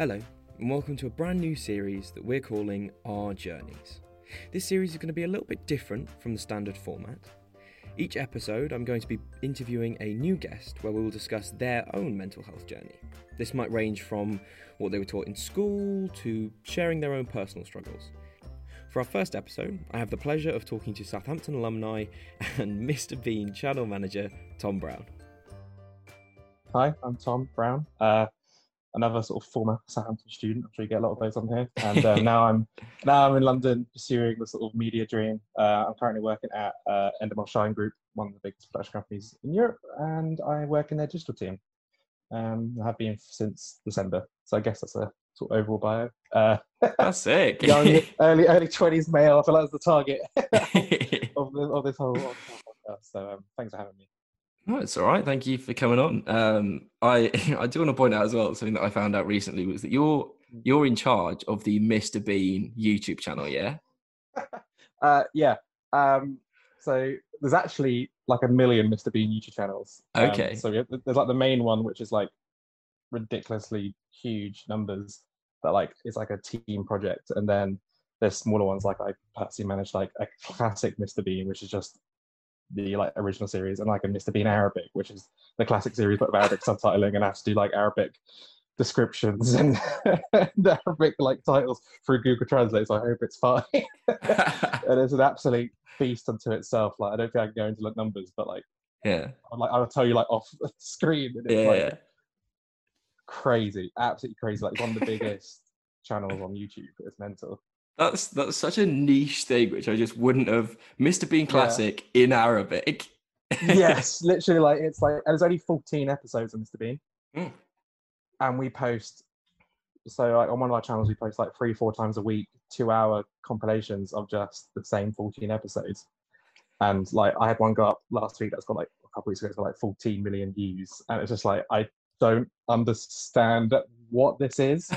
Hello, and welcome to a brand new series that we're calling Our Journeys. This series is going to be a little bit different from the standard format. Each episode, I'm going to be interviewing a new guest where we will discuss their own mental health journey. This might range from what they were taught in school to sharing their own personal struggles. For our first episode, I have the pleasure of talking to Southampton alumni and Mr. Bean channel manager Tom Brown. Hi, I'm Tom Brown. Uh, another sort of former Southampton student. I'm sure you get a lot of those on here. And uh, now I'm now I'm in London pursuing the sort of media dream. Uh, I'm currently working at uh, Endemol Shine Group, one of the biggest production companies in Europe, and I work in their digital team. Um, I have been since December, so I guess that's a sort of overall bio. Uh, That's sick. young, early early twenties male. I feel like that's the target of, the, of this whole podcast. So um, thanks for having me. No, it's all right. Thank you for coming on. Um, I I do want to point out as well something that I found out recently was that you're you're in charge of the Mr Bean YouTube channel. Yeah. Uh, yeah. Um, so there's actually like a million Mr. Bean YouTube channels. Um, Okay. so we have- there's like the main one, which is like ridiculously huge numbers, that like it's like a team project, and then there's smaller ones like I personally manage like a classic Mr. Bean, which is just the like original series, and like a Mr. Bean Arabic, which is the classic series but with Arabic subtitling, and I have to do like Arabic descriptions and, and Arabic like titles through Google Translate. So I hope it's fine and it's an absolute beast unto itself. Like I don't think I can go into like numbers, but like yeah. I'm like I'll tell you like off the screen. And it's Yeah. like crazy, absolutely crazy. Like one of the biggest channels on YouTube. It's mental. That's that's such a niche thing, which I just wouldn't have. Mr Bean Classic in Arabic. yes, literally like it's like there's only 14 episodes of Mr. Bean. Mm. And we post so like on one of our channels we post like three, four times a week, two hour compilations of just the same 14 episodes. And like I had one go up last week that's got like a couple weeks ago, it's got like 14 million views. And it's just like I don't understand what this is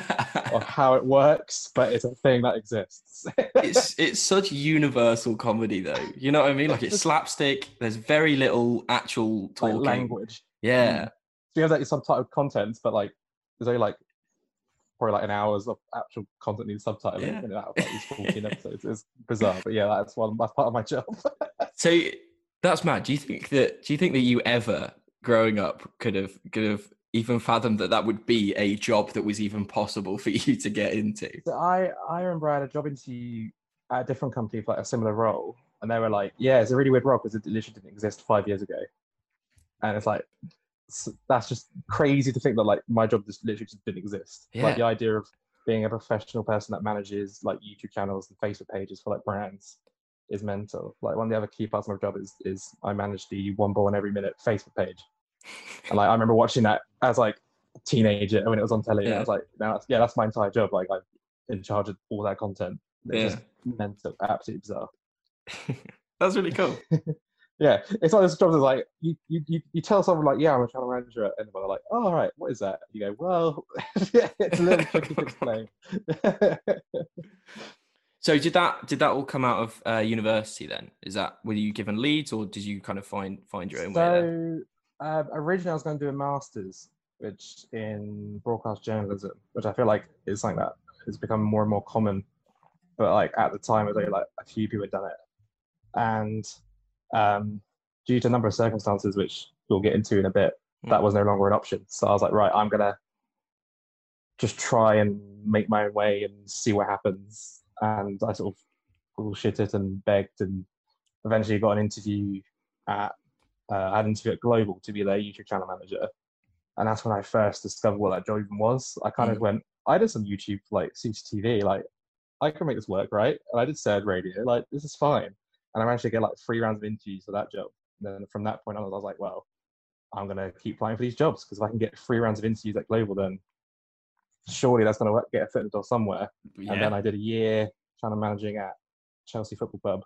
or how it works, but it's a thing that exists. it's it's such universal comedy though. You know what I mean? Like it's slapstick. There's very little actual like language. Yeah. Mm. So we have like subtitled content, but like there's only like probably like an hour's of actual content needs subtitling Yeah. and out of like these 14 episodes. It's bizarre, but yeah, that's one that's part of my job. So that's mad. Do you think that? Do you think that you ever, growing up, could have could have even fathom that that would be a job that was even possible for you to get into? so I I remember I had a job interview at a different company for like a similar role, and they were like, "Yeah, it's a really weird role because it literally didn't exist five years ago," and it's like that's just crazy to think that like my job just literally just didn't exist. Yeah. Like the idea of being a professional person that manages like YouTube channels and Facebook pages for like brands is mental. Like one of the other key parts of my job is is I manage the one ball in every minute Facebook page. And like I remember watching that as like a teenager when it was on telly. And Yeah. I was like, now that's, yeah, that's my entire job. Like I'm in charge of all that content. It's Yeah. just mental, absolutely bizarre. That's really cool. Yeah, it's of those jobs that's like you, you you you tell someone like, yeah, I'm a channel manager, and they're like, oh, all right, what is that? You go, well, it's a little tricky to explain. So did that did that all come out of uh, university then? Is that were you given leads or did you kind of find find your own way there? Um, originally I was going to do a master's, which in broadcast journalism, which I feel like is something that has become more and more common. But like at the time, it was only like a few people had done it, and um, due to a number of circumstances, which we'll get into in a bit, that Mm. was no longer an option. So I was like, right, I'm gonna just try and make my own way and see what happens. And I sort of bullshitted and begged, and eventually got an interview at uh, I had an interview at Global to be their YouTube channel manager. And that's when I first discovered what that job even was. I kind of went, I did some YouTube like SUSUtv, like I can make this work, right? And I did Surge Radio, like this is fine. And I managed to get like three rounds of interviews for that job. And then from that point on, I was like, well, I'm gonna keep applying for these jobs because if I can get three rounds of interviews at Global, then surely that's gonna work, get a foot in the door somewhere. And then I did a year channel managing at Chelsea Football Club.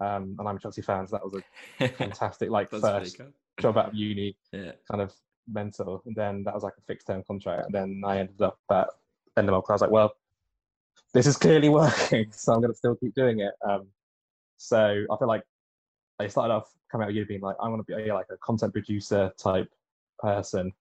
Um, and I'm a Chelsea fan, so that was a fantastic like first cool. job out of uni, Yeah. kind of mental. And then that was like a fixed term contract. And then I ended up at Endemol. I was like, well, this is clearly working, so I'm gonna still keep doing it. Um, so I feel like I started off coming out of uni being like, I want to be like a content producer type person.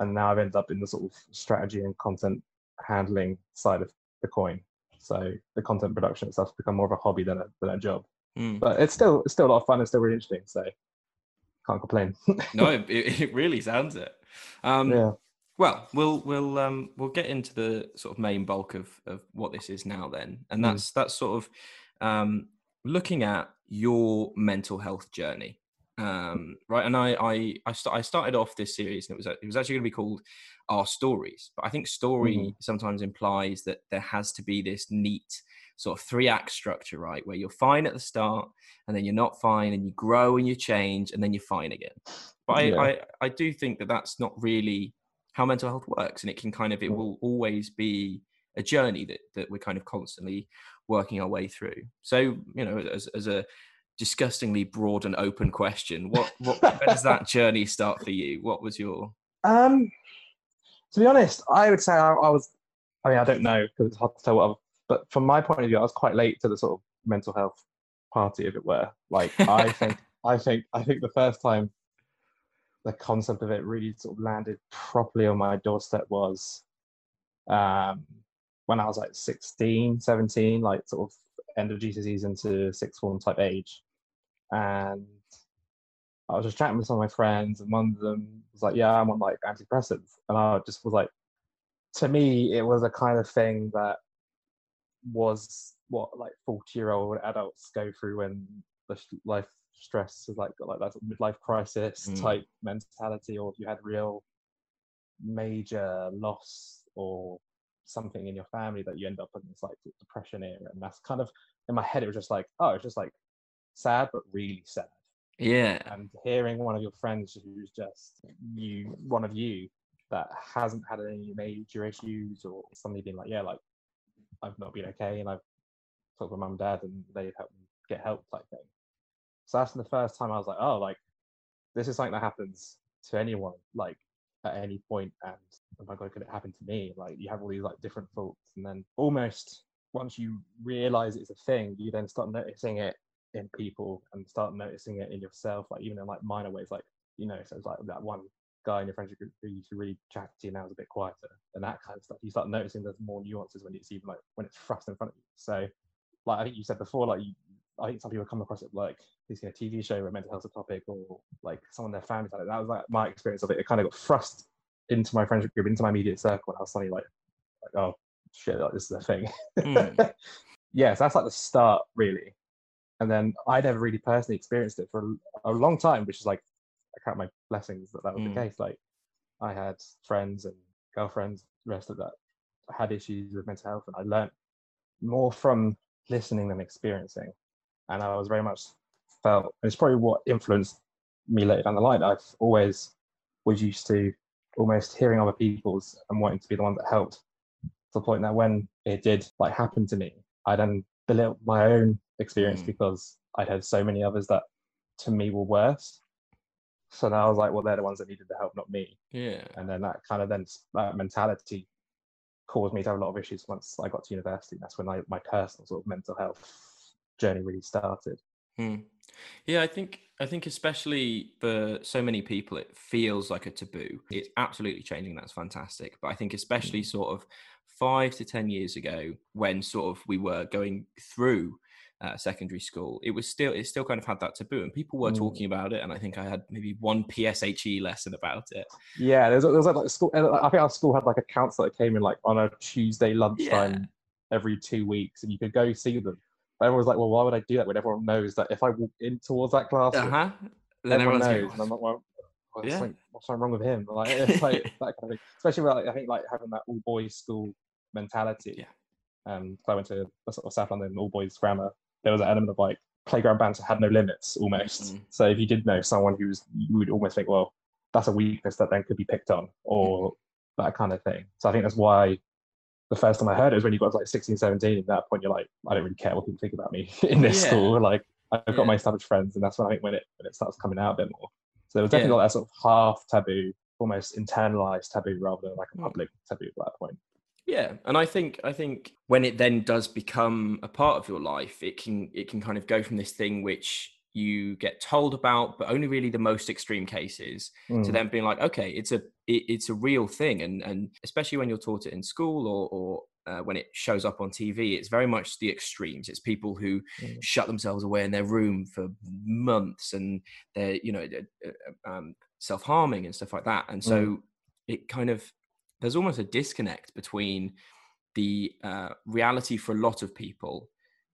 and now I've ended up in the sort of strategy and content handling side of the coin. So the content production itself has become more of a hobby than a than a job. Mm. But it's still it's still a lot of fun. It's still really interesting. So can't complain. no, it, it really sounds it. Um, yeah. Well, we'll we'll um, we'll get into the sort of main bulk of of what this is now then, and Mm. that's that's sort of um, looking at your mental health journey, um, right? And I I I, st- I started off this series, and it was it was actually going to be called Our Stories, but I think story Mhm. sometimes implies that there has to be this neat sort of three act structure, right? Where you're fine at the start, and then you're not fine, and you grow and you change, and then you're fine again. But I, Yeah. I, I do think that that's not really how mental health works, and it can kind of it Mm. will always be a journey that that we're kind of constantly working our way through. So you know, as as a disgustingly broad and open question, what what where does that journey start for you? What was your Um, to be honest, I would say I, I was. I mean, I don't know because it's hard to tell what. But from my point of view, I was quite late to the sort of mental health party, if it were. Like, I think, I think, I think the first time the concept of it really sort of landed properly on my doorstep was um, when I was like 16, 17, like sort of end of GCSEs into sixth form type age, and I was just chatting with some of my friends, and one of them was like, "Yeah, I'm on like antidepressants," and I just was like, to me, it was a kind of thing that was what like 40 year old adults go through when the life stress is like like that midlife crisis Mm. type mentality, or if you had real major loss or something in your family that you end up in this like depression era, and that's kind of in my head. It was just like, oh, it's just like sad, but really sad yeah and hearing one of your friends who's just you one of you that hasn't had any major issues or somebody being like yeah like i've not been okay and i've talked with my mum and dad and they've helped me get help type thing. So that's the first time i was like oh like this is something that happens to anyone like at any point and oh my god could it happen to me? Like you have all these like different thoughts and then almost once you realize it's a thing you then start noticing it in people and start noticing it in yourself, like even in like minor ways, like you know, so it's like that one guy in your friendship group who used to really chat to you now is a bit quieter and that kind of stuff. You start noticing there's more nuances when it's even like when it's thrust in front of you. So like I think you said before, like you I think some people come across it like they've seen a TV show where mental health's a topic or like someone their family had it. That was like my experience of it. It kind of got thrust into my friendship group, into my immediate circle, and I was suddenly like, like oh shit, like this is a thing. Mm. yeah, so that's like the start really. And then I never really personally experienced it for a, long time, which is like count my blessings that that was Mm. the case. Like I had friends and girlfriends, the rest of that had issues with mental health, and I learned more from listening than experiencing. And I was very much felt, and it's probably what influenced me later down the line. I've always was used to almost hearing other people's and wanting to be the one that helped to the point that when it did like happen to me, I then belittled my own experience Mm. because I'd had so many others that to me were worse. So now I was like, well, they're the ones that needed the help, not me. yeah And then that kind of then that mentality caused me to have a lot of issues once I got to university. That's when I, my personal sort of mental health journey really started. Hmm. Yeah, I think I think especially for so many people, it feels like a taboo. It's absolutely changing. That's fantastic. But I think especially sort of five to ten years ago, when sort of we were going through uh, secondary school, it was still it still kind of had that taboo, and people were Mm. talking about it. And I think I had maybe one PSHE lesson about it. Yeah, there's, there's like, like school. I think our school had like a counselor that came in like on a Tuesday lunchtime every two weeks, and you could go see them. But everyone was like, "Well, why would I do that when everyone knows that if I walk in towards that uh-huh. Then everyone everyone's knows?" going, And I'm like, "Well, what's, Yeah. something, what's wrong with him?" Like, it's like that kind of thing. Especially with, like, I think like having that all boys school mentality. Yeah. Um, so I went to a sort of South London all boys grammar. There was an element of like playground banter had no limits almost. Mhm. So if you did know someone who was, you would almost think, well, that's a weakness that then could be picked on or that kind of thing. So I think that's why the first time I heard it was when you got to like 16, 17. At that point, you're like, I don't really care what people think about me in this Yeah. school. Like I've got Yeah. my established friends, and that's when I think when it when it starts coming out a bit more. So there was definitely Yeah. like that sort of half taboo, almost internalized taboo rather than like a Mm. public taboo at that point. Yeah, and I think I think when it then does become a part of your life, it can it can kind of go from this thing which you get told about, but only really the most extreme cases, Mm. to then being like, okay, it's a it, it's a real thing, and and especially when you're taught it in school or or uh, when it shows up on TV, it's very much the extremes. It's people who Mm. shut themselves away in their room for months, and they're you know uh, um, self harming and stuff like that. And so it kind of there's almost a disconnect between the uh, reality for a lot of people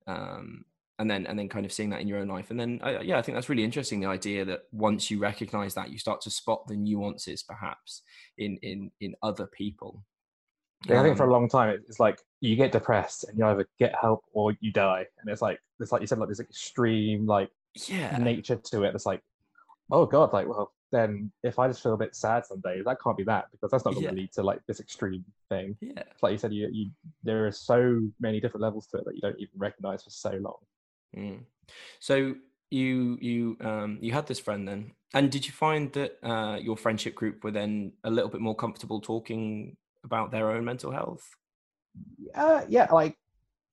um, and then and then kind of seeing that in your own life. And then uh, yeah i think that's really interesting the idea that once you recognize that you start to spot the nuances perhaps in in in other people. Yeah, I think for a Um, long time it's like you get depressed and you either get help or you die, and it's like it's like you said like this extreme like yeah. nature to it. It's like, oh god, like well then if I just feel a bit sad some days, that can't be that because that's not going Yeah. to lead to like this extreme thing. yeah like you said, you, you there are so many different levels to it that you don't even recognize for so long. Mm. So you you um you had this friend then, and did you find that uh, your friendship group were then a little bit more comfortable talking about their own mental health? Uh, yeah, like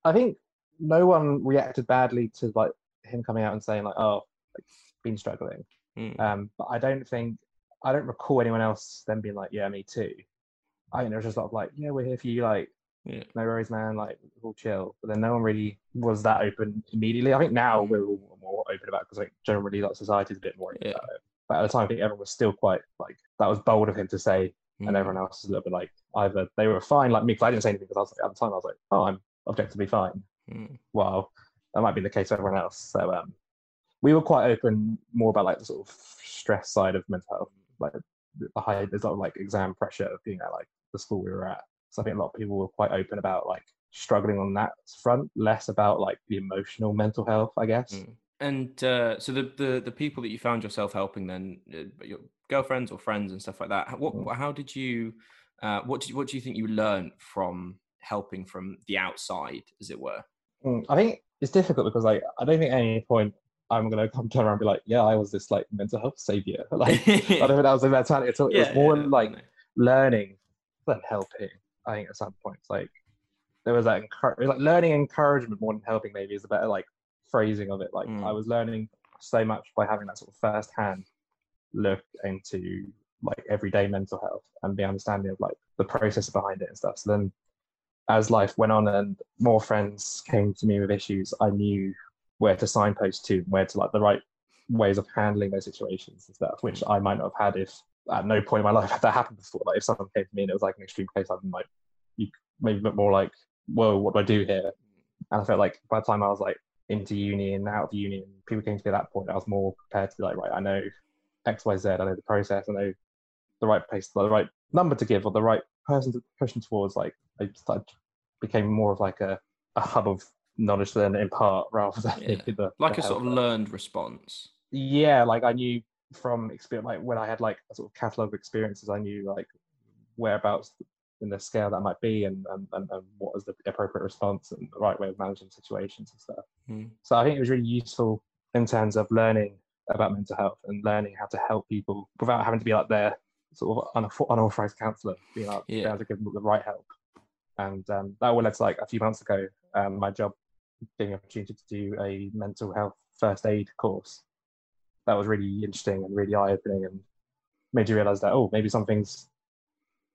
I think no one reacted badly to like him coming out and saying like, oh, like, been struggling. Mm. Um, but I don't think I don't recall anyone else then being like, yeah, me too. I think there was just a lot of like, yeah, we're here for you, like, Yeah. no worries, man, like, we'll chill. But then no one really was that open immediately. I think now we're all more open about because like generally like society's a bit more open Yeah. about it. But at the time, I think everyone was still quite like that was bold of him to say, and Mm. everyone else was a little bit like either they were fine like me because I didn't say anything because I was like, at the time I was like, oh, I'm objectively fine. Mm. Well, that might be the case for everyone else. So um, we were quite open more about like the sort of stress side of mental health, like the high. There's a lot of like exam pressure of being at like the school we were at. So I think a lot of people were quite open about like struggling on that front, less about like the emotional mental health, I guess. Mm. And uh, so the, the the people that you found yourself helping then, uh, your girlfriends or friends and stuff like that. What Mm. how did you uh, what did you, what do you think you learned from helping from the outside, as it were? Mm, I think it's difficult because like I don't think at any point I'm gonna come turn around and be like, yeah, I was this like mental health savior. like I don't think that was the mentality at all. it was more yeah, like no. learning than helping. I think at some points, like there was that encour- like learning encouragement more than helping. Maybe is a better like phrasing of it. Like I Mm. was learning so much by having that sort of first hand look into like everyday mental health and the understanding of like the process behind it and stuff. So then, as life went on and more friends came to me with issues, I knew where to signpost to, where to like the right ways of handling those situations and stuff, which I might not have had if at no point in my life had that happened before. Like if someone came to me and it was like an extreme case, I'd like, you maybe a bit more like, whoa, what do I do here? And I felt like by the time I was like into uni and out of uni, and people came to me at that point, I was more prepared to be like, right, I know X, Y, Z, I know the process, I know the right place, the right number to give, or the right person to push them towards. Like I started became more of like a, a hub of knowledge to then impart rather than Yeah. the, like the a sort of learned response. yeah like i knew from experience like when i had like a sort of catalog of experiences i knew like whereabouts in the scale that might be and and, and, and what was the appropriate response and the right way of managing situations and stuff Mm. so i think it was really useful in terms of learning about mental health and learning how to help people without having to be like their sort of unauthor- unauthorized counselor being like Yeah. able to give them the right help and um, that all led to like a few months ago um, my job being opportunity to do a mental health first aid course that was really interesting and really eye-opening and made you realize that oh maybe some things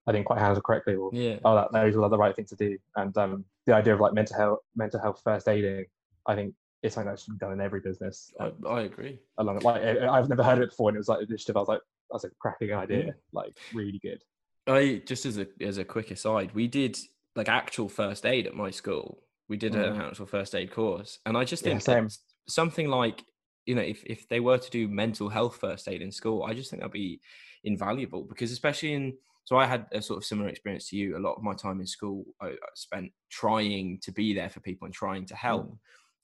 i didn't quite handle correctly or Yeah. oh that those are the right thing to do and um, the idea of like mental health mental health first aiding i think it's something that should be done in every business I, I agree. along like i've never heard of it before and it was like initiative i was like that's a cracking idea Yeah. like really good I just as a as a quick aside, we did like actual first aid at my school. We did an Mm. actual first aid course, and I just Yeah, think same. something like you know if if they were to do mental health first aid in school, I just think that'd be invaluable because especially in so I had a sort of similar experience to you. A lot of my time in school, I, I spent trying to be there for people and trying to help, Mm.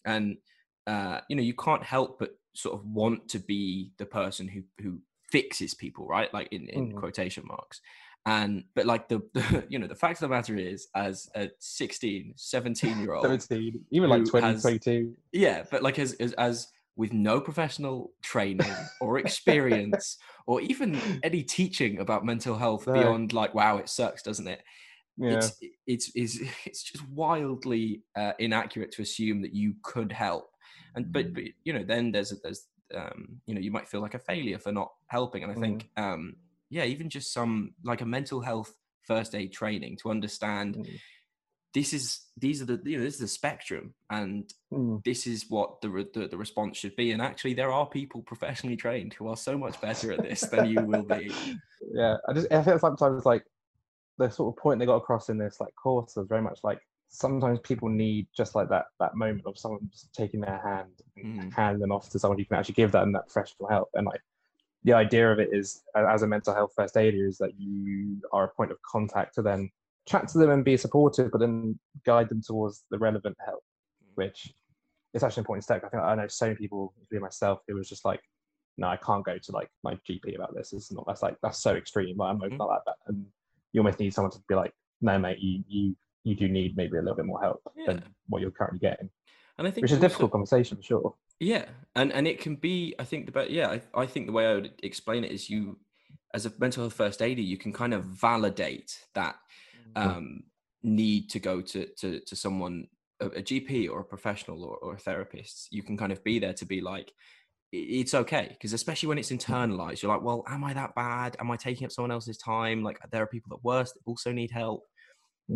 and uh, you know you can't help but sort of want to be the person who who fixes people, right? Like in, in Mhm. quotation marks and but like the, the you know the fact of the matter is as a 16 17 year old 17 even like who 20 has- 22 yeah but like as, as as with no professional training or experience or even any teaching about mental health No. beyond like wow it sucks doesn't it? Yeah. it's it's it's it's just wildly uh, inaccurate to assume that you could help. And but, but you know then there's there's um, you know you might feel like a failure for not helping. And i Mm. think um, yeah even just some like a mental health first aid training to understand Mm. this is these are the you know this is the spectrum and Mm. this is what the, re- the the response should be and actually there are people professionally trained who are so much better at this than you will be yeah i just i feel sometimes like the sort of point they got across in this like course was very much like sometimes people need just like that that moment of someone just taking their hand and Mm. handing them off to someone who can actually give them that professional help and like the idea of it is as a mental health first aider is that you are a point of contact to then chat to them and be supportive but then guide them towards the relevant help which is actually an important step. I think i know so many people including myself who was just like no i can't go to like my gp about this. It's not that's like that's so extreme like, i'm Mhm. not like that. And you almost need someone to be like no mate you you you do need maybe a little bit more help Yeah. than what you're currently getting and i think which is a difficult conversation for sure Yeah, and and it can be. I think the but yeah, I, I think the way I would explain it is you, as a mental health first aider, you can kind of validate that um, need to go to to to someone a, a GP or a professional or, or a therapist. You can kind of be there to be like, it's okay because especially when it's internalized, you're like, well, am I that bad? Am I taking up someone else's time? Like there are people that worse that also need help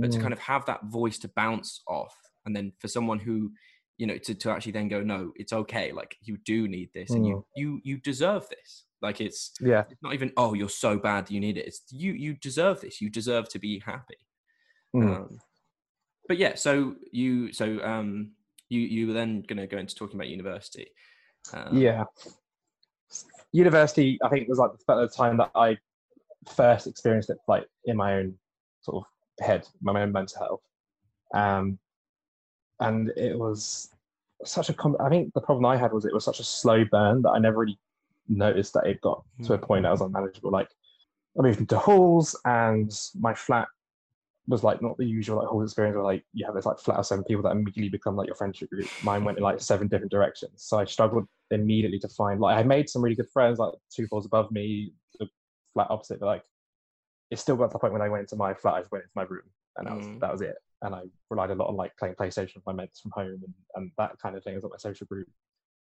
but to Mm. kind of have that voice to bounce off and then for someone who you know to, to actually then go no it's okay like you do need this and you you you deserve this. Like it's yeah. it's not even oh you're so bad you need it. It's you you deserve this. You deserve to be happy. Mm. um, but yeah so you so um you you were then going to go into talking about university. Um, yeah. University i think was like the the time that i first experienced it like in my own sort of head my own mental health. Um and it was such a com- i think the problem i had was it was such a slow burn that i never really noticed that it got to a point that was unmanageable. Like i moved into halls and my flat was like not the usual like halls experience where like you have this like flat of seven people that immediately become like your friendship group. Mine went in like seven different directions. So i struggled immediately to find like i made some really good friends like two floors above me the flat opposite but like it still got to the point when i went into my flat i just went into my room and that was Mm. that was it and i relied a lot on like playing playstation with my mates from home and, and that kind of thing as like my social group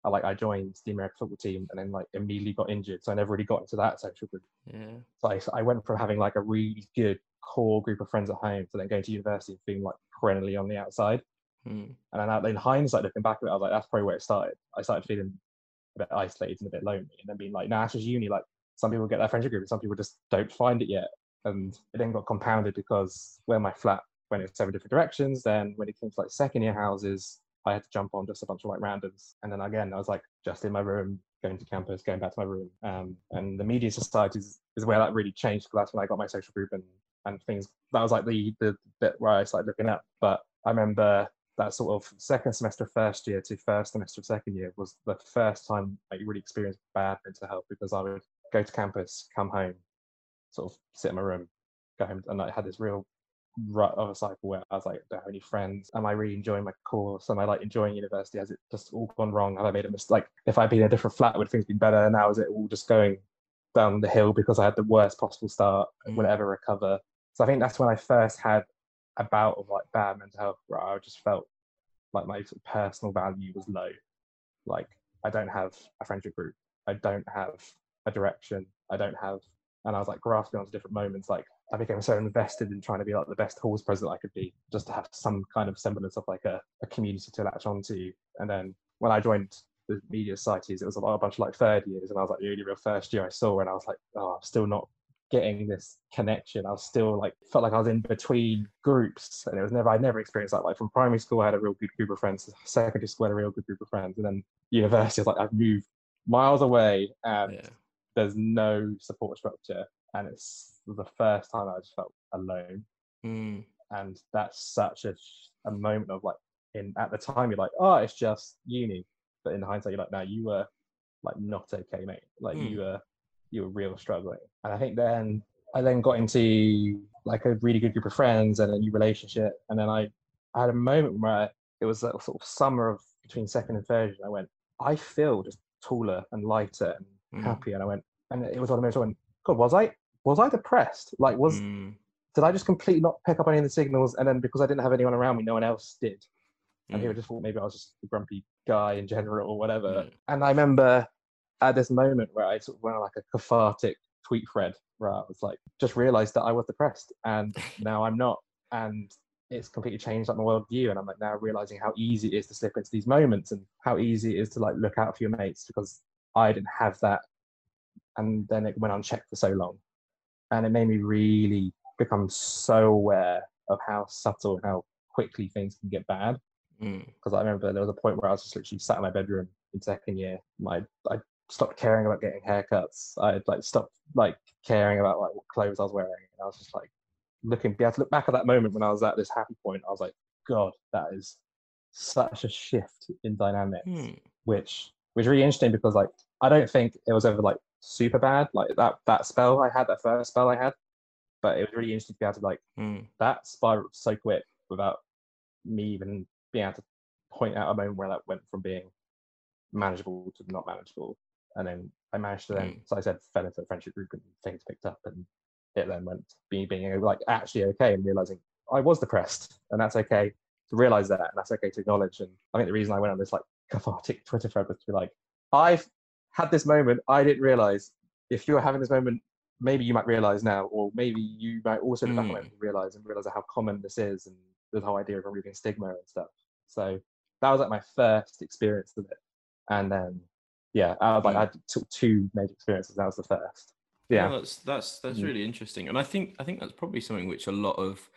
I like I joined the American football team and then like immediately got injured, so I never really got into that social group. yeah So I, I went from having like a really good core group of friends at home to then going to university and feeling like perennially on the outside. Mm. And then out- in hindsight, looking back at it, I was like, that's probably where it started. I started feeling a bit isolated and a bit lonely, and then being like, nah, it's just uni. Like some people get their friendship group, and some people just don't find it yet. And it then got compounded because where my flat went in seven different directions. Then when it came to like second year houses, I had to jump on just a bunch of like randoms. And then again, I was like just in my room, going to campus, going back to my room. Um, and the media societies is where that really changed because that's when I got my social group and and things. That was like the the bit where I started looking up. But I remember that sort of second semester of first year to first semester of second year was the first time I really experienced bad mental health because I would go to campus, come home, sort of sit in my room, go home, and I had this real rut of a cycle where I was like, do I have any friends? Am I really enjoying my course? Am I like enjoying university? Has it just all gone wrong? Have I made a mistake? Like, if I'd been in a different flat, would things been better? And now is it all just going down the hill because I had the worst possible start? Mm. Will it ever recover? So I think that's when I first had a bout of like bad mental health where I just felt like my personal value was low. Like I don't have a friendship group. I don't have a direction. I don't have, and I was like grasping onto different moments. Like I became so invested in trying to be like the best halls president I could be, just to have some kind of semblance of like a, a community to latch onto. And then when I joined the media societies, it was a lot a bunch of like third years, and I was like the only real first year I saw, and I was like, oh, I'm still not getting this connection. I was still like felt like I was in between groups, and it was never I never experienced that. Like from primary school, I had a real good group of friends. Secondary school, I had a real good group of friends, and then university, I was like I've moved miles away, and yeah there's no support structure, and it's the first time I just felt alone, Mm. and that's such a a moment of like in at the time you're like oh it's just uni, but in hindsight you're like no you were like not okay mate, like Mm. you were you were real struggling, and I think then I then got into like a really good group of friends and a new relationship, and then I, I had a moment where it was that sort of summer of between second and third, and I went I feel just taller and lighter and Mm. happy, and I went and it was one of those I went God was I was I depressed like was Mm. did I just completely not pick up any of the signals? And then because I didn't have anyone around me, no one else did. And Mm. people just thought maybe I was just a grumpy guy in general or whatever. Mm. And I remember at this moment where I sort of went on like a cathartic tweet thread where I was like, just realized that I was depressed and now I'm not. And it's completely changed like my worldview. And I'm like now realizing how easy it is to slip into these moments and how easy it is to like look out for your mates because I didn't have that. And then it went unchecked for so long. And it made me really become so aware of how subtle and how quickly things can get bad. Mm. Because I remember there was a point where I was just literally sat in my bedroom in second year. My I stopped caring about getting haircuts. I like stopped like caring about like what clothes I was wearing. And I was just like looking, be able to look back at that moment when I was at this happy point. I was like, God, that is such a shift in dynamics, Hmm. which was really interesting because like I don't think it was ever like super bad. Like that that spell I had, that first spell I had, but it was really interesting to be able to like Mm. that spiral so quick without me even being able to point out a moment where that went from being manageable to not manageable. And then I managed to then, Mm. so I said, fell into a friendship group and things picked up and it then went being, being like actually okay and realizing I was depressed and that's okay to realize that and that's okay to acknowledge. And I think the reason I went on this like cathartic Twitter thread was to be like, I've had this moment, I didn't realize if you're having this moment, maybe you might realize now, or maybe you might also look back and realize and realize how common this is and the whole idea of removing stigma and stuff. So that was like my first experience of it. And then yeah, I was like I took two major experiences. That was the first. Yeah. That's that's that's Mm. really interesting, and I think I think that's probably something which a lot of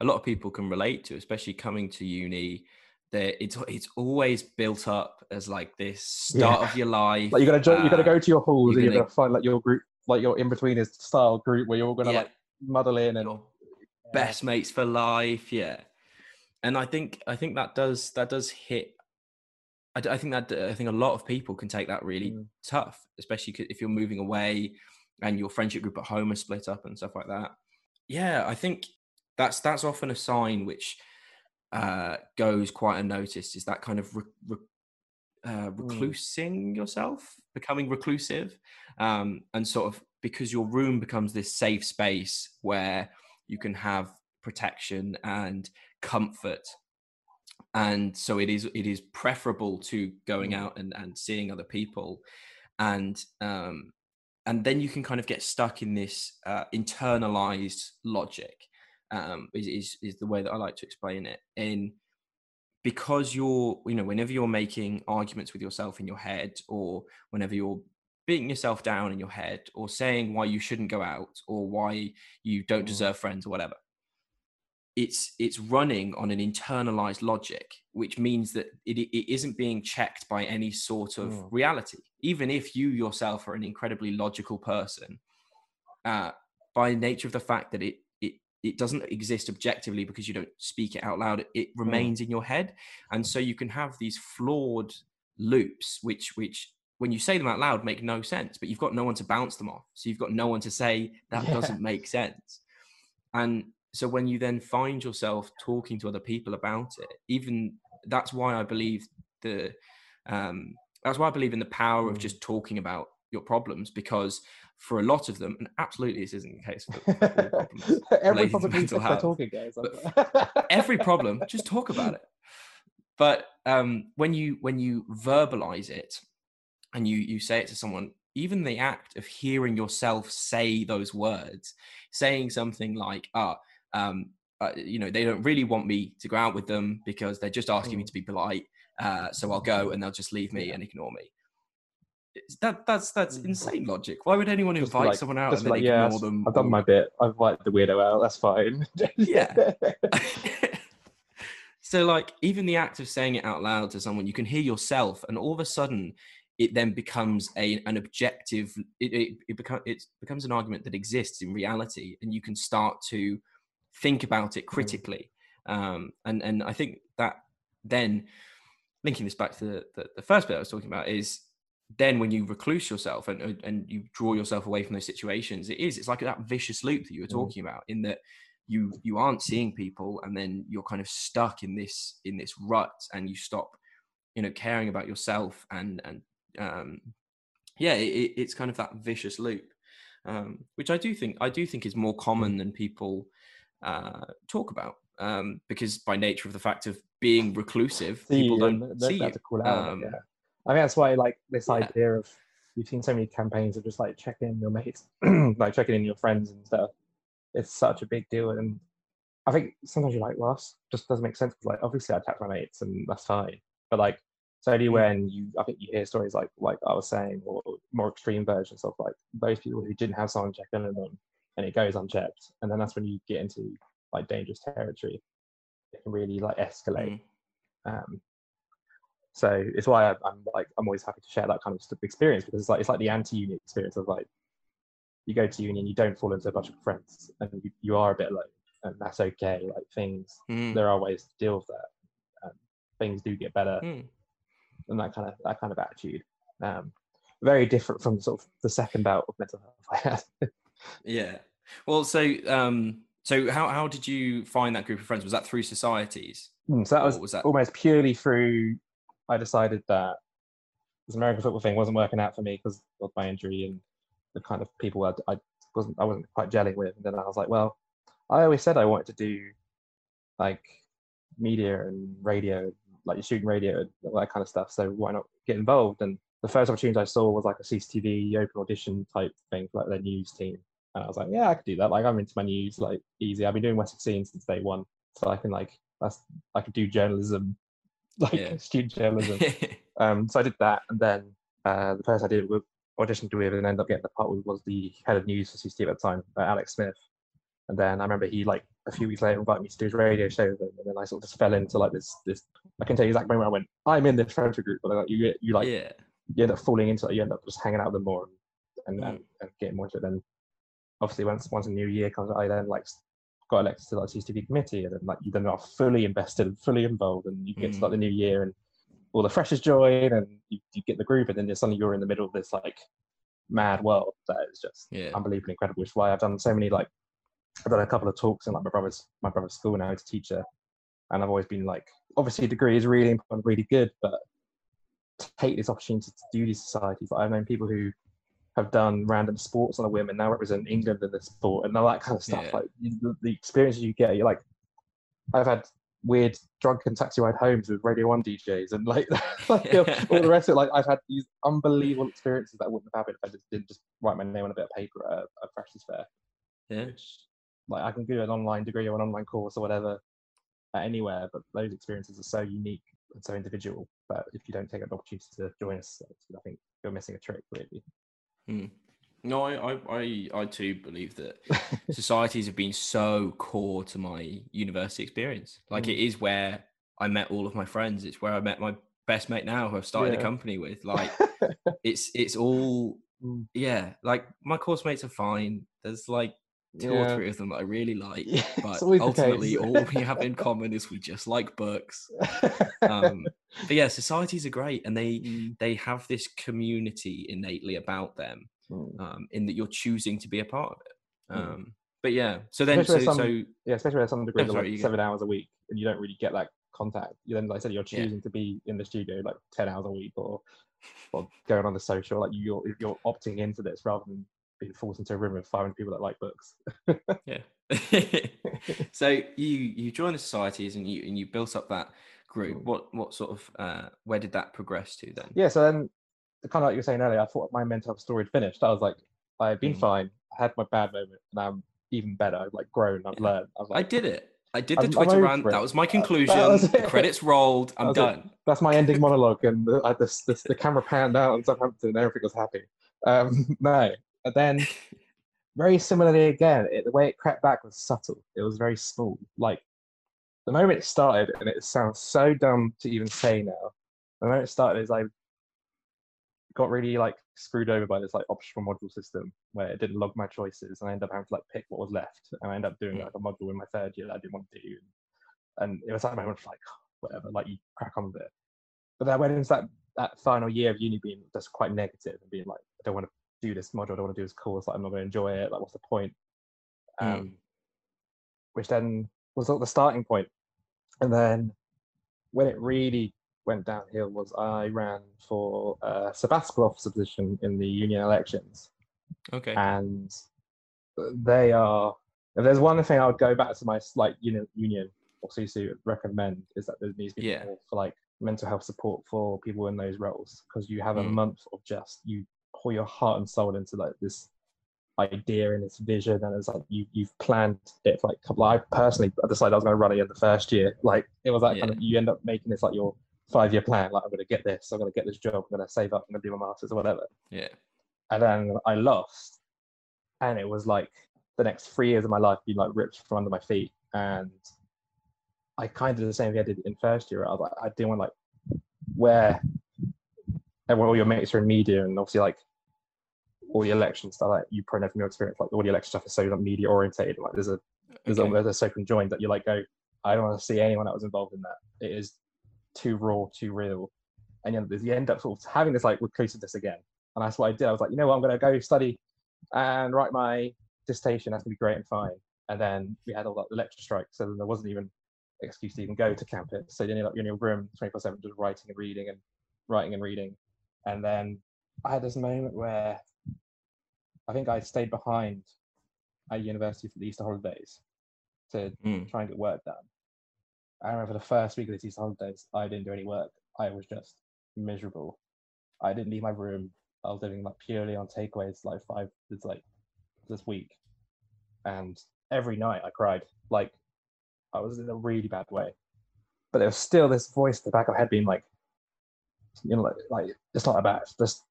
a lot of people can relate to, especially coming to uni. There, it's it's always built up as like this start Yeah. of your life. Like you gotta jo- you gotta uh, go to your halls you're and you're gonna- gonna find like your group, like your Inbetweeners style group where you're all gonna Yeah. like muddle in and your best mates for life yeah and i think i think that does that does hit I think that i think a lot of people can take that really Mm. tough especially if you're moving away and your friendship group at home is split up and stuff like that yeah i think that's that's often a sign which uh goes quite unnoticed is that kind of re- re- uh, reclusing yourself, becoming reclusive, um, and sort of because your room becomes this safe space where you can have protection and comfort, and so it is it is preferable to going Mm. out and, and seeing other people, and um, and then you can kind of get stuck in this uh, internalized logic. Um, is, is is the way that I like to explain it in because you're you know whenever you're making arguments with yourself in your head or whenever you're beating yourself down in your head or saying why you shouldn't go out or why you don't Mm. deserve friends or whatever it's it's running on an internalized logic which means that it, it isn't being checked by any sort of Mm. reality even if you yourself are an incredibly logical person uh, by nature of the fact that it it doesn't exist objectively because you don't speak it out loud it remains in your head and so you can have these flawed loops which which when you say them out loud make no sense but you've got no one to bounce them off so you've got no one to say that Yeah. doesn't make sense and so when you then find yourself talking to other people about it even that's why i believe the um that's why i believe in the power of Mm. just talking about your problems because for a lot of them and absolutely this isn't the case for, for all problems Every problem mental they're health. talking, guys. every problem just talk about it but um when you when you verbalize it and you you say it to someone even the act of hearing yourself say those words saying something like ah um uh, you know they don't really want me to go out with them because they're just asking me Mm. to be polite uh so i'll go and they'll just leave me Yeah. and ignore me that that's that's Mm. insane logic why would anyone invite like- someone out and then like, yeah, them I've done my bit. I've wiped the weirdo out. That's fine. Yeah. so like even the act of saying it out loud to someone you can hear yourself and all of a sudden it then becomes a an objective it it, it, become, it becomes an argument that exists in reality and you can start to think about it critically um and and i think that then linking this back to the, the, the first bit i was talking about is then when you recluse yourself and and- you draw yourself away from those situations it is it's like that vicious loop that you were Mm. talking about in that you you aren't seeing people and then you're kind of stuck in this in this rut and you stop you know caring about yourself and and um yeah it, it- it's kind of that vicious loop um which i do think i do think is more common than people uh talk about um because by nature of the fact of being reclusive see people you, don't see you have to call out. Um, yeah. I think that's why, like, this yeah. idea of you've seen so many campaigns of just like checking your mates, like checking in your friends and stuff. It's such a big deal, and I think sometimes you're like, well, just doesn't make sense. Like, obviously, I text my mates, and that's fine. But like, it's only Mm. when you, I think you hear stories like like I was saying, or more extreme versions of like those people who didn't have someone check in on them, and it goes unchecked, and then that's when you get into like dangerous territory. It can really like escalate. Mm. Um, so it's why I, I'm like I'm always happy to share that kind of experience because it's like it's like the anti-uni experience of like you go to uni and you don't fall into a bunch of friends and you, you are a bit alone and that's okay. Like things Mm. there are ways to deal with that. Um, things do get better Mm. and that kind of that kind of attitude. Um, very different from sort of the second bout of mental health I had. Yeah. Well, so um, so how how did you find that group of friends? Was that through societies? Mm, so that was, was that- almost purely through. I decided that this American football thing wasn't working out for me because of my injury and the kind of people I'd, I wasn't I wasn't quite gelling with. And then I was like, well, I always said I wanted to do like media and radio, like shooting radio and all that kind of stuff. So why not get involved? And the first opportunity I saw was like a SUSUtv open audition type thing for like their news team. And I was like, yeah, I could do that. Like I'm into my news, like easy. I've been doing Wessex Scene since day one, so I can like that's I could do journalism, like Yeah. student journalism. um, so I did that, and then uh, the person I did with auditioned with and ended up getting the part with was the head of news for SUSUtv at the time, uh, Alex Smith. And then I remember he like a few weeks later invited me to do his radio show with him, and then I sort of just fell into like this this. I can tell you exact moment I went. I'm in this friendship group, but like you you like yeah. you end up falling into it. You end up just hanging out with them more and and, Mm. and, and getting more into it. Then obviously once once a new year comes, I then like got elected to like SUSUtv committee, and then like you then are fully invested and fully involved, and you get to Mm. like the new year and all the freshers join, and you, you get the group, and then suddenly you're in the middle of this like mad world that is just Yeah. unbelievably incredible. Which is why I've done so many like I've done a couple of talks in like my brother's my brother's school now as a teacher, and I've always been like, obviously a degree is really important, really good, but take this opportunity to do these societies. Like, I've known people who have done random sports on a whim and now represent England in the sport and all that kind of stuff. Yeah. Like the, the experiences you get, you're like, I've had weird drunken taxi ride homes with Radio One DJs and like, like all the rest of it. Like I've had these unbelievable experiences that I wouldn't have happened if I just didn't just write my name on a bit of paper at a, a freshers fair. Yeah. Which, like I can do an online degree or an online course or whatever at anywhere, but those experiences are so unique and so individual that if you don't take an opportunity to join us, I think you're missing a trick, really. No, I, I, I, too believe that societies have been so core to my university experience. Like it is where I met all of my friends. It's where I met my best mate now, who I've started a company with. Like it's it's all Mm. yeah. Like my course mates are fine. There's like two or three of them that I really like. Yeah, But it's always the ultimately, all we have in common is we just like books. Um, but yeah, societies are great, and they Mm, they have this community innately about them mm. um, in that you're choosing to be a part of it. Mm. Um, but yeah, so then so, Especially with some- so yeah, especially at some degrees Oh, sorry, like seven hours a week, and you don't really get that contact. You then, like I said, you're Yeah. choosing to be in the studio like ten hours a week, or or going on the social. Like you're you're opting into this rather than being forced into a room with 500 people that like books. yeah. so you you join the societies and you and you built up that group. Mm. What what sort of uh, where did that progress to then? yeah, so then kind of like you were saying earlier, I thought my mental health story had finished. I was like, I've been Mhm. fine. I had my bad moment, and I'm even better. I've like grown. I've Yeah. learned. I was I did it. I did the I'm- I'm Twitter over rant. That was my that conclusion. was the credits rolled. I'm it. done. that's my ending monologue, and the, I, the, the, the camera panned out on Southampton, and everything was happy. Um, no, and then very similarly again, it, the way it crept back was subtle. It was very small. Like the moment it started, and it sounds so dumb to even say now. The moment it started is I got really like screwed over by this like optional module system where it didn't log my choices, and I ended up having to like pick what was left, and I ended up doing like a module in my third year that I didn't want to do, and it was that moment of like whatever, like you crack on with it. But then I went into that that final year of uni being just quite negative and being like, I don't want to do this module, I don't want to do this course, like I'm not going to enjoy it. Like, what's the point? Mm. Um, Which then was sort of the starting point. And then when it really went downhill was I ran for a sabbatical officer position in the union elections Okay. and they are if there's one thing I would go back to my like union union or CC recommend is that there needs to be Yeah. more for like mental health support for people in those roles because you have a Mm. month of just you pour your heart and soul into like this idea and this vision and it's like you you've planned it for like a couple I personally I decided I was going to run it in the first year. Like it was like kind of you end up making this like your five year plan like I'm going to get this I'm going to get this job I'm going to save up I'm going to do my masters or whatever. Yeah. and then I lost and it was like the next three years of my life being like ripped from under my feet. And I kind of did the same thing I did in first year. I was like I didn't want like where everyone all your mates are in media and obviously like all the election stuff like you probably know from your experience like all the election stuff is so like media orientated like there's a there's Okay. a there's a so conjoined that you like go I don't want to see anyone that was involved in that. It is too raw too real. And you, know, you end up sort of having this like reclusiveness again. And that's what I did. I was like you know what? I'm going to go study and write my dissertation. That's going to be great and fine. And then we had all that lecture strike so then there wasn't even excuse to even go to campus. So you ended up you're in your room 24 7 just writing and reading and writing and reading. And then I had this moment where I think I stayed behind at university for the Easter holidays to Mm. try and get work done. I remember the first week of the Easter holidays, I didn't do any work. I was just miserable. I didn't leave my room. I was living like purely on takeaways like five it's like this week. And every night I cried. Like I was in a really bad way. But there was still this voice at the back of my head being like, you know, like, like it's not that bad. Just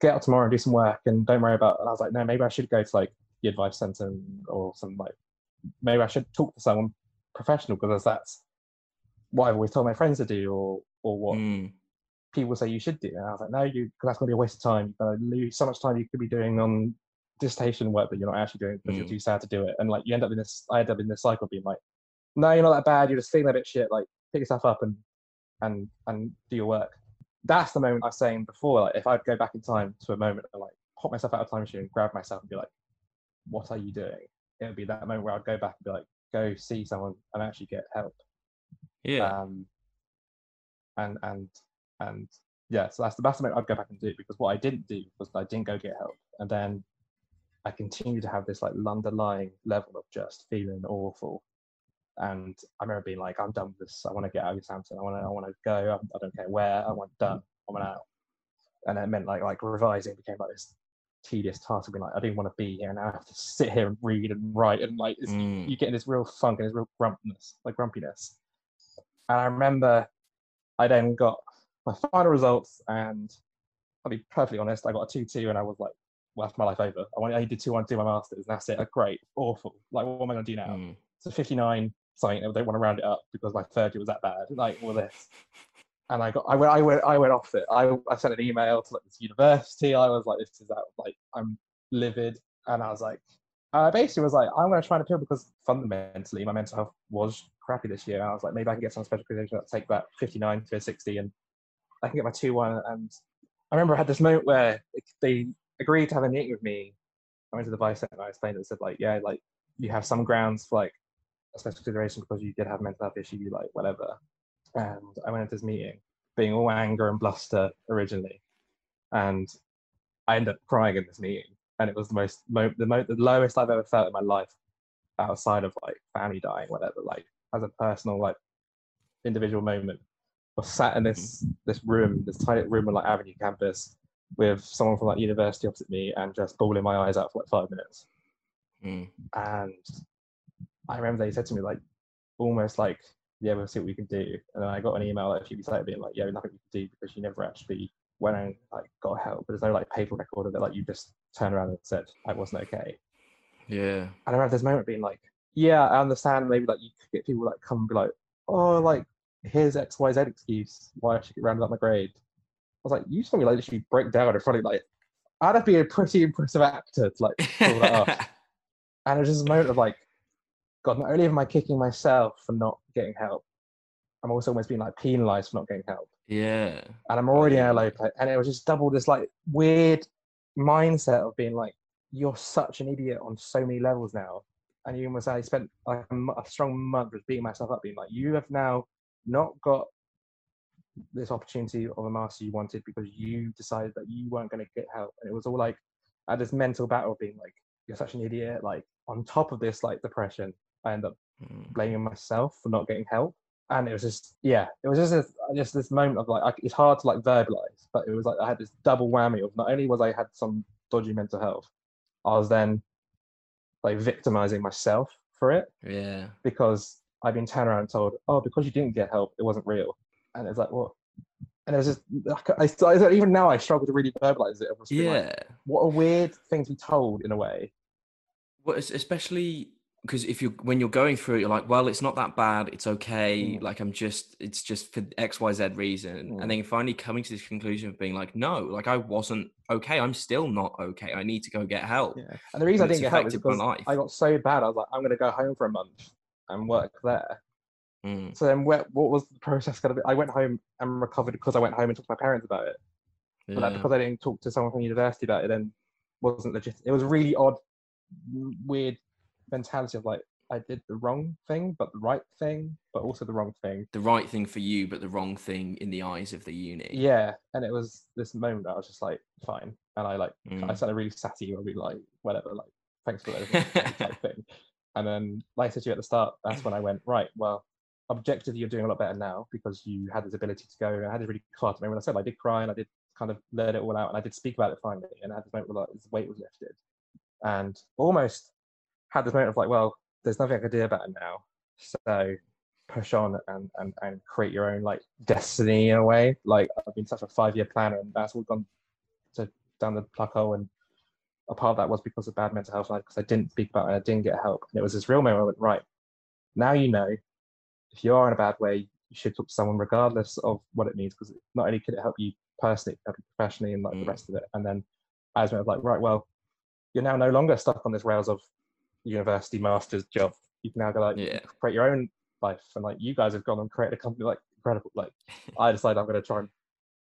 get out tomorrow and do some work and don't worry about and I was like, no, maybe I should go to like the advice center or some like maybe I should talk to someone professional because that's what I've always told my friends to do or or what Mm. people say you should do. And I was like, no, you because that's gonna be a waste of time. You're gonna lose so much time you could be doing on dissertation work that you're not actually doing because Mm. you're too sad to do it. And like you end up in this I end up in this cycle of being like, no, you're not that bad, you're just feeling a bit shit, like pick yourself up and and and do your work. That's the moment I was saying before, like if I'd go back in time to a moment like pop myself out of time machine and grab myself and be like, what are you doing? It would be that moment where I'd go back and be like, go see someone and actually get help Yeah. um, and and and yeah, so that's the best moment I'd go back and do because what I didn't do was I didn't go get help, and then I continued to have this like underlying level of just feeling awful. And I remember being like, I'm done with this. I want to get out of Southampton. I want to. I want to go. I, don't care where. I want done. I want out. And it meant like like revising became like this tedious task of being like, I didn't want to be here, and now I have to sit here and read and write, and like it's, Mm. you get in this real funk and this real grumpiness, like grumpiness. And I remember I then got my final results, and I'll be perfectly honest, I got a 2 2, and I was like, well, that's my life over. I, want, I did 2 1 do my master's, and that's it. Like, great, awful. Like, what am I going to do now? Mm. So 59 something, I don't want to round it up because my third year was that bad. Like, all this. And I got, I went, I went, I went off it. I, I sent an email to like this university. I was like, this is that, like, I'm livid. And I was like, I basically was like, I'm going to try and appeal because fundamentally my mental health was crappy this year. And I was like, maybe I can get some special accreditation that take that 59 to a 60 and I can get my 2 1. And I remember I had this moment where they agreed to have a meeting with me. I went to the vice and I explained it and said, like, yeah, like, you have some grounds for like a special consideration because you did have a mental health issue, like, whatever. And I went into this meeting being all anger and bluster originally. And I ended up crying in this meeting. And it was the most, mo- the, mo- the lowest I've ever felt in my life outside of like family dying, whatever, like as a personal, like individual moment. I was sat in this this room, this tiny room on like Avenue campus with someone from like university opposite me and just bawling my eyes out for like five minutes. Mm. And I remember they said to me like almost like, yeah, we'll see what we can do. And then I got an email like, a few weeks later being like, yeah, nothing we can do because you never actually went and like got help. But there's no like paper record of it. Like you just turned around and said I wasn't okay. Yeah. And I remember this moment being like, yeah, I understand maybe like you could get people like come and be like, oh, like here's X, Y, Z excuse why I should get rounded up my grade. I was like, you saw me like literally break down in front of like I'd have to be a pretty impressive actor to like pull that off. And it was just a moment of like, God, not only am I kicking myself for not getting help, I'm also almost being like penalized for not getting help. yeah. And I'm already in a low place. And it was just double this like weird mindset of being like, you're such an idiot on so many levels now. And you almost I spent like a, a strong month just beating myself up, being like, you have now not got this opportunity of a master you wanted because you decided that you weren't going to get help. And it was all like, I had this mental battle of being like, you're such an idiot. Like on top of this, like depression, I end up Mm. blaming myself for not getting help. And it was just, yeah, it was just this, just this moment of like, I, it's hard to like verbalize but it was like I had this double whammy of not only was I had some dodgy mental health, I was then like victimizing myself for it Yeah. because I've been turned around and told, oh, because you didn't get help, it wasn't real. And it's like, what? And it was just, I, I, even now I struggle to really verbalize it. being like, Yeah. what a weird thing to be told in a way. Well, especially because if you when you're going through it, you're like, well, it's not that bad. It's okay. Mm. Like I'm just, it's just for X, Y, Z reason. Mm. And then finally coming to this conclusion of being like, no, like I wasn't okay. I'm still not okay. I need to go get help. Yeah. And the reason I And it's didn't get help is because life. I got so bad. I was like, I'm going to go home for a month and work there. Mm. So then, what, what was the process going to be? I went home and recovered because I went home and talked to my parents about it. But like, because I didn't talk to someone from university about it, then wasn't legit. It was really odd, weird mentality of like I did the wrong thing, but the right thing, but also the wrong thing. the right thing for you, but the wrong thing in the eyes of the uni. Yeah, and it was this moment I was just like, fine, and I like I Mm. sent a really sassy email, being like, whatever, like thanks for everything type thing. And then, like I said to you at the start, that's when I went right. Well, objectively, you're doing a lot better now because you had this ability to go. And I had this really cathartic moment. When I said I did cry and I did kind of let it all out, and I did speak about it finally, and I had this moment where like this weight was lifted, and almost had this moment of like, well, there's nothing I can do about it now, so push on and and and create your own like destiny in a way. Like I've been such a five year planner, and that's all gone to down the plug hole and a part of that was because of bad mental health and because I didn't speak about it and I didn't get help. And it was this real moment I went, right, now you know if you are in a bad way, you should talk to someone regardless of what it means, because not only could it help you personally, help you professionally and like Mm. the rest of it. And then as I was like, right, well, you're now no longer stuck on this rails of university master's job. You can now go like Yeah. create your own life. And like you guys have gone and created a company like incredible. Like I decided I'm gonna try and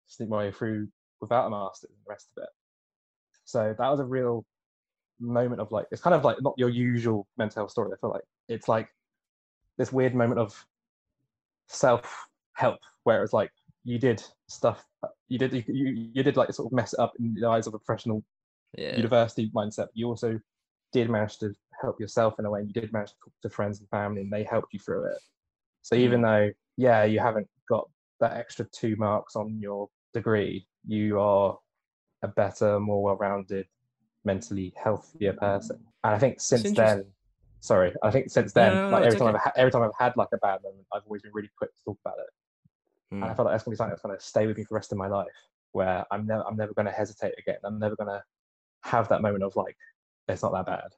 sneak my way through without a master's and the rest of it. So that was a real moment of like it's kind of like not your usual mental health story. I feel like it's like this weird moment of self help where it's like you did stuff you did you, you, you did like sort of mess it up in the eyes of a professional Yeah. university mindset. You also did manage to help yourself in a way. And you did manage to talk to friends and family, and they helped you through it. So even though, yeah, you haven't got that extra two marks on your degree, you are a better, more well-rounded, mentally healthier person. And I think since then, sorry, I think since then, no, no, like every time okay. I've ha- every time I've had like a bad moment, I've always been really quick to talk about it and I felt like that's gonna be something that's gonna stay with me for the rest of my life. Where I'm never, I'm never gonna hesitate again. I'm never gonna have that moment of like, it's not that bad,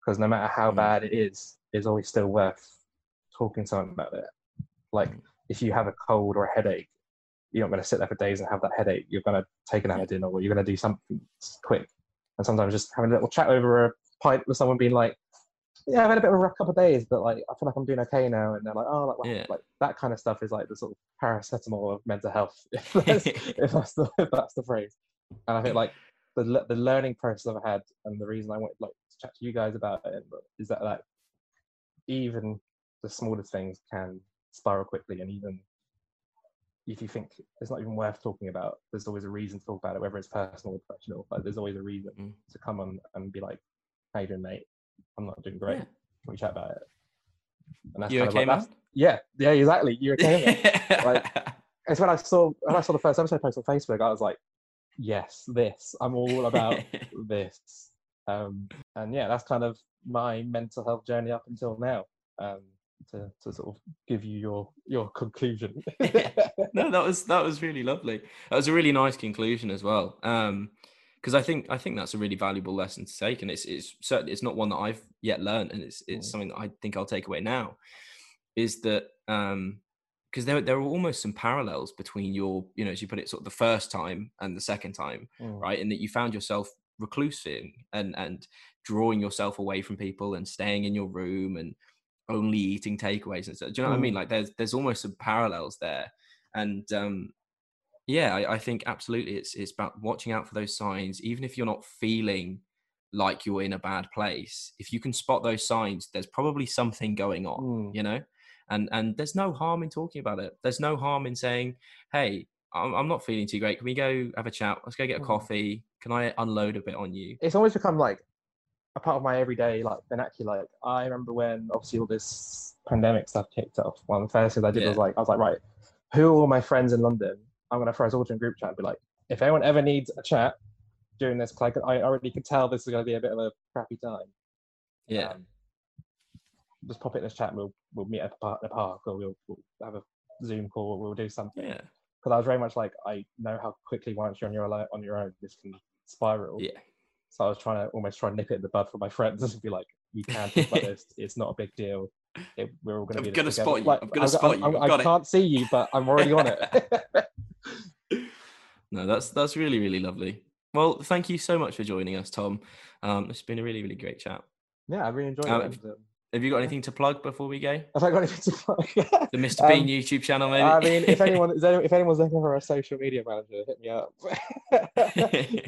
because no matter how Mm. bad it is, it's always still worth talking to someone about it. Like, Mm. if you have a cold or a headache, you're not gonna sit there for days and have that headache. You're gonna take an Anadin or you're gonna do something quick. And sometimes just having a little chat over a pint with someone, being like, yeah, I've had a bit of a rough couple of days, but like I feel like I'm doing okay now. And they're like, oh, like. Yeah. like that kind of stuff is like the sort of paracetamol of mental health, if that's, if that's the if that's the phrase. And I think like the le- the learning process I've had, and the reason I wanted like to chat to you guys about it is that like even the smallest things can spiral quickly, and even if you think it's not even worth talking about, there's always a reason to talk about it, whether it's personal or professional. Like there's always a reason Mm. to come on and be like, "How you doing, mate? I'm not doing great. Yeah. Can we chat about it?" And that's You okay, like, that's- Yeah, yeah, exactly. You're okay. like- it's when I saw when I saw the first episode post on Facebook, I was like, "Yes, this. I'm all about this." Um, and yeah, that's kind of my mental health journey up until now. Um, to, to sort of give you your your conclusion. no, that was that was really lovely. That was a really nice conclusion as well. Um, because I think I think that's a really valuable lesson to take, and it's it's certainly it's not one that I've yet learned, and it's it's Mm. something that I think I'll take away now. Is that um, because there there are almost some parallels between your you know as you put it sort of the first time and the second time, Mm. right? And that you found yourself reclusing and and drawing yourself away from people and staying in your room and only eating takeaways and stuff. Do you know what I mean? Like there's there's almost some parallels there. And um yeah, I, I think absolutely it's it's about watching out for those signs, even if you're not feeling like you're in a bad place. If you can spot those signs, there's probably something going on, Mm. you know? And and there's no harm in talking about it. There's no harm in saying, Hey, I'm, I'm not feeling too great. Can we go have a chat? Let's go get a Mm. coffee. Can I unload a bit on you? it's always become like a part of my everyday like vernacular. Like I remember when obviously all this pandemic stuff kicked off. One of the first things I did was like I was like, right, who are all my friends in London I'm gonna throw us all to a group chat and be like, if anyone ever needs a chat during this, 'cause I, I already could tell this is gonna be a bit of a crappy time. Yeah. um, just pop it in this chat and we'll we'll meet at the park, the park or we'll, we'll have a Zoom call or we'll do something. Yeah. Because I was very much like, I know how quickly once you're on your on your own, this can spiral. Yeah. So I was trying to almost try and nip it in the bud for my friends and be like, you can talk about this. It's not a big deal. It, we're all going to I'm be. gonna spot you. Like, I'm gonna spot I, you. I, I've I can't see you, but I'm already on it. No, that's that's really really lovely. Well, thank you so much for joining us, Tom. Um, it's been a really really great chat. yeah, I really enjoyed Um, it. Have you got anything to plug before we go? have I got anything to plug? The Mr. Bean Um, YouTube channel, maybe. I mean, if anyone, if anyone's looking for a social media manager, hit me up.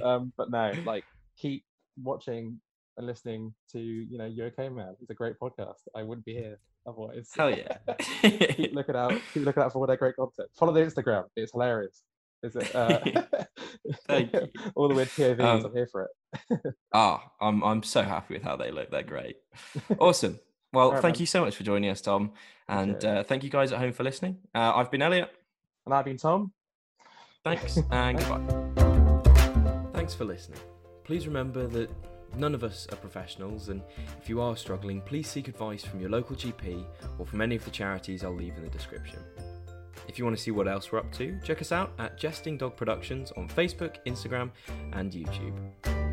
um, but no, like keep watching and listening to you know you're Okay Man. It's a great podcast. I wouldn't be here otherwise. Hell yeah. keep looking out. Keep looking out for all their great content. Follow the Instagram. It's hilarious. Is it? Uh, Thank you. all the weird POVs. Um, I'm here for it. Ah, I'm I'm so happy with how they look. They're great. Awesome. Well, Alright, thank man. you so much for joining us, Tom, and uh, thank you guys at home for listening. Uh, I've been Elliot. And I've been Tom. Thanks and goodbye. Thanks for listening. Please remember that none of us are professionals, and if you are struggling, please seek advice from your local GP or from any of the charities I'll leave in the description. If you want to see what else we're up to, check us out at Jesting Dog Productions on Facebook, Instagram, and YouTube.